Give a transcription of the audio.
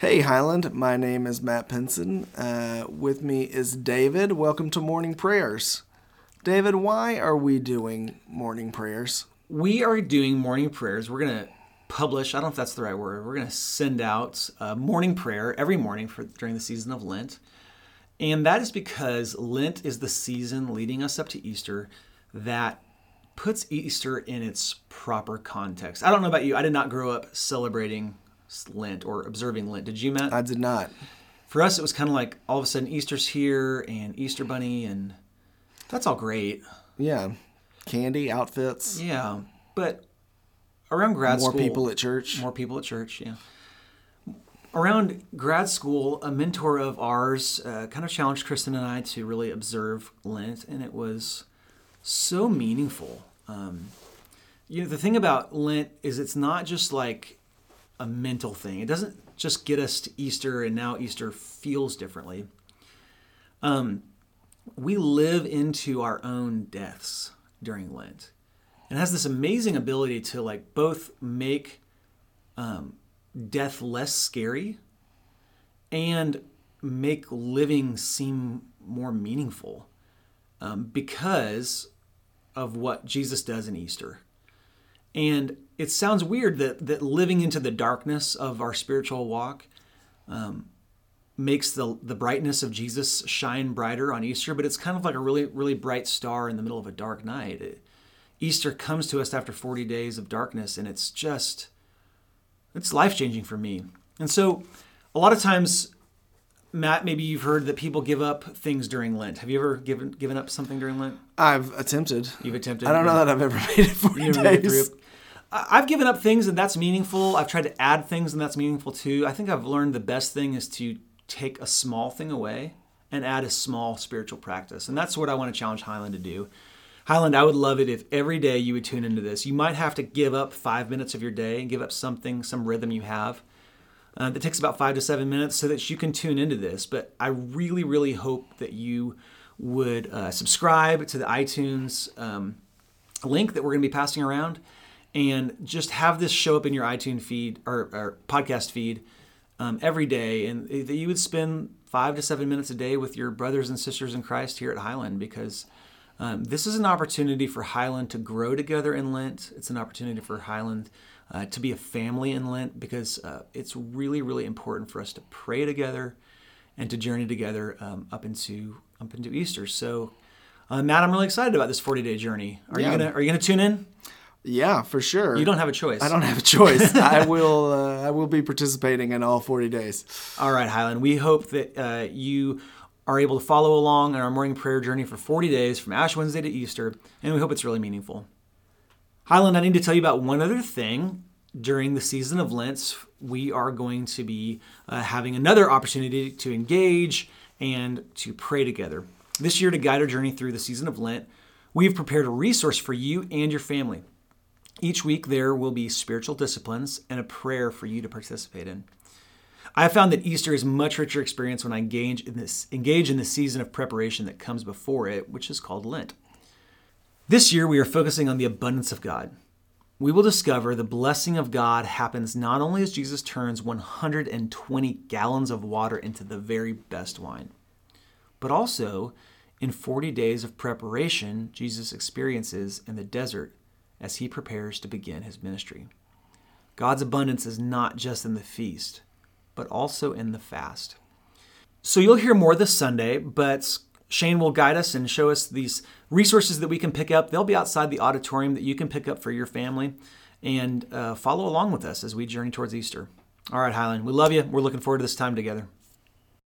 Hey Highland, my name is Matt Pinson. Uh, with me is David. Welcome to Morning Prayers. David, why are we doing morning prayers? We are doing morning prayers. We're going to publish, I don't know if that's the right word, we're going to send out a morning prayer every morning for during the season of Lent. And that is because Lent is the season leading us up to Easter that puts Easter in its proper context. I don't know about you, I did not grow up celebrating Lent or observing Lent. Did you, Matt? I did not. For us, it was kind of like all of a sudden Easter's here and Easter Bunny, and that's all great. Yeah. Candy, outfits, Yeah, but around grad more school, more people at church. more people at church. Yeah. Around grad school, a mentor of ours uh, kind of challenged Kristen and I to really observe Lent, and it was so meaningful. Um, you know, the thing about Lent is it's not just like a mental thing. It doesn't just get us to Easter, and now Easter feels differently. Um, we live into our own deaths during Lent. And has this amazing ability to like both make um, death less scary and make living seem more meaningful um, because of what Jesus does in Easter. And it sounds weird that that living into the darkness of our spiritual walk um, makes the the brightness of Jesus shine brighter on Easter, but it's kind of like a really really bright star in the middle of a dark night. It- Easter comes to us after 40 days of darkness, and it's just it's life changing for me. And so, a lot of times, Matt, maybe you've heard that people give up things during Lent. Have you ever given given up something during Lent? I've attempted. You've attempted. I don't know that I've ever made it 40 You made it days. through. I- I've given up things and that's meaningful. I've tried to add things and that's meaningful too. I think I've learned the best thing is to take a small thing away and add a small spiritual practice. And that's what I want to challenge Highland to do. Highland, I would love it if every day you would tune into this. You might have to give up five minutes of your day and give up something, some rhythm you have. Uh, that takes about five to seven minutes so that you can tune into this. But I really, really hope that you would uh, subscribe to the iTunes um, link that we're going to be passing around and just have this show up in your iTunes feed or, or podcast feed um, every day, and that you would spend five to seven minutes a day with your brothers and sisters in Christ here at Highland because um, this is an opportunity for Highland to grow together in Lent. It's an opportunity for Highland uh, to be a family in Lent because uh, it's really, really important for us to pray together and to journey together um, up into up into Easter. So, uh, Matt, I'm really excited about this 40 day journey. Are Yeah. you gonna Are you gonna tune in? Yeah, for sure. You don't have a choice. I don't have a choice. I will. Uh, I will be participating in all 40 days. All right, Highland. We hope that uh, you are able to follow along on our morning prayer journey for 40 days from Ash Wednesday to Easter, and we hope it's really meaningful. Highland, I need to tell you about one other thing. During the season of Lent, we are going to be uh, having another opportunity to engage and to pray together. This year, to guide our journey through the season of Lent, we've prepared a resource for you and your family. Each week, there will be spiritual disciplines and a prayer for you to participate in. I have found that Easter is a much richer experience when I engage in this engage in the season of preparation that comes before it, which is called Lent. This year we are focusing on the abundance of God. We will discover the blessing of God happens not only as Jesus turns 120 gallons of water into the very best wine, but also in 40 days of preparation Jesus experiences in the desert as he prepares to begin his ministry. God's abundance is not just in the feast, but also in the fast. So you'll hear more this Sunday, but Shane will guide us and show us these resources that we can pick up. They'll be outside the auditorium that you can pick up for your family and uh, follow along with us as we journey towards Easter. All right, Highland, we love you. We're looking forward to this time together.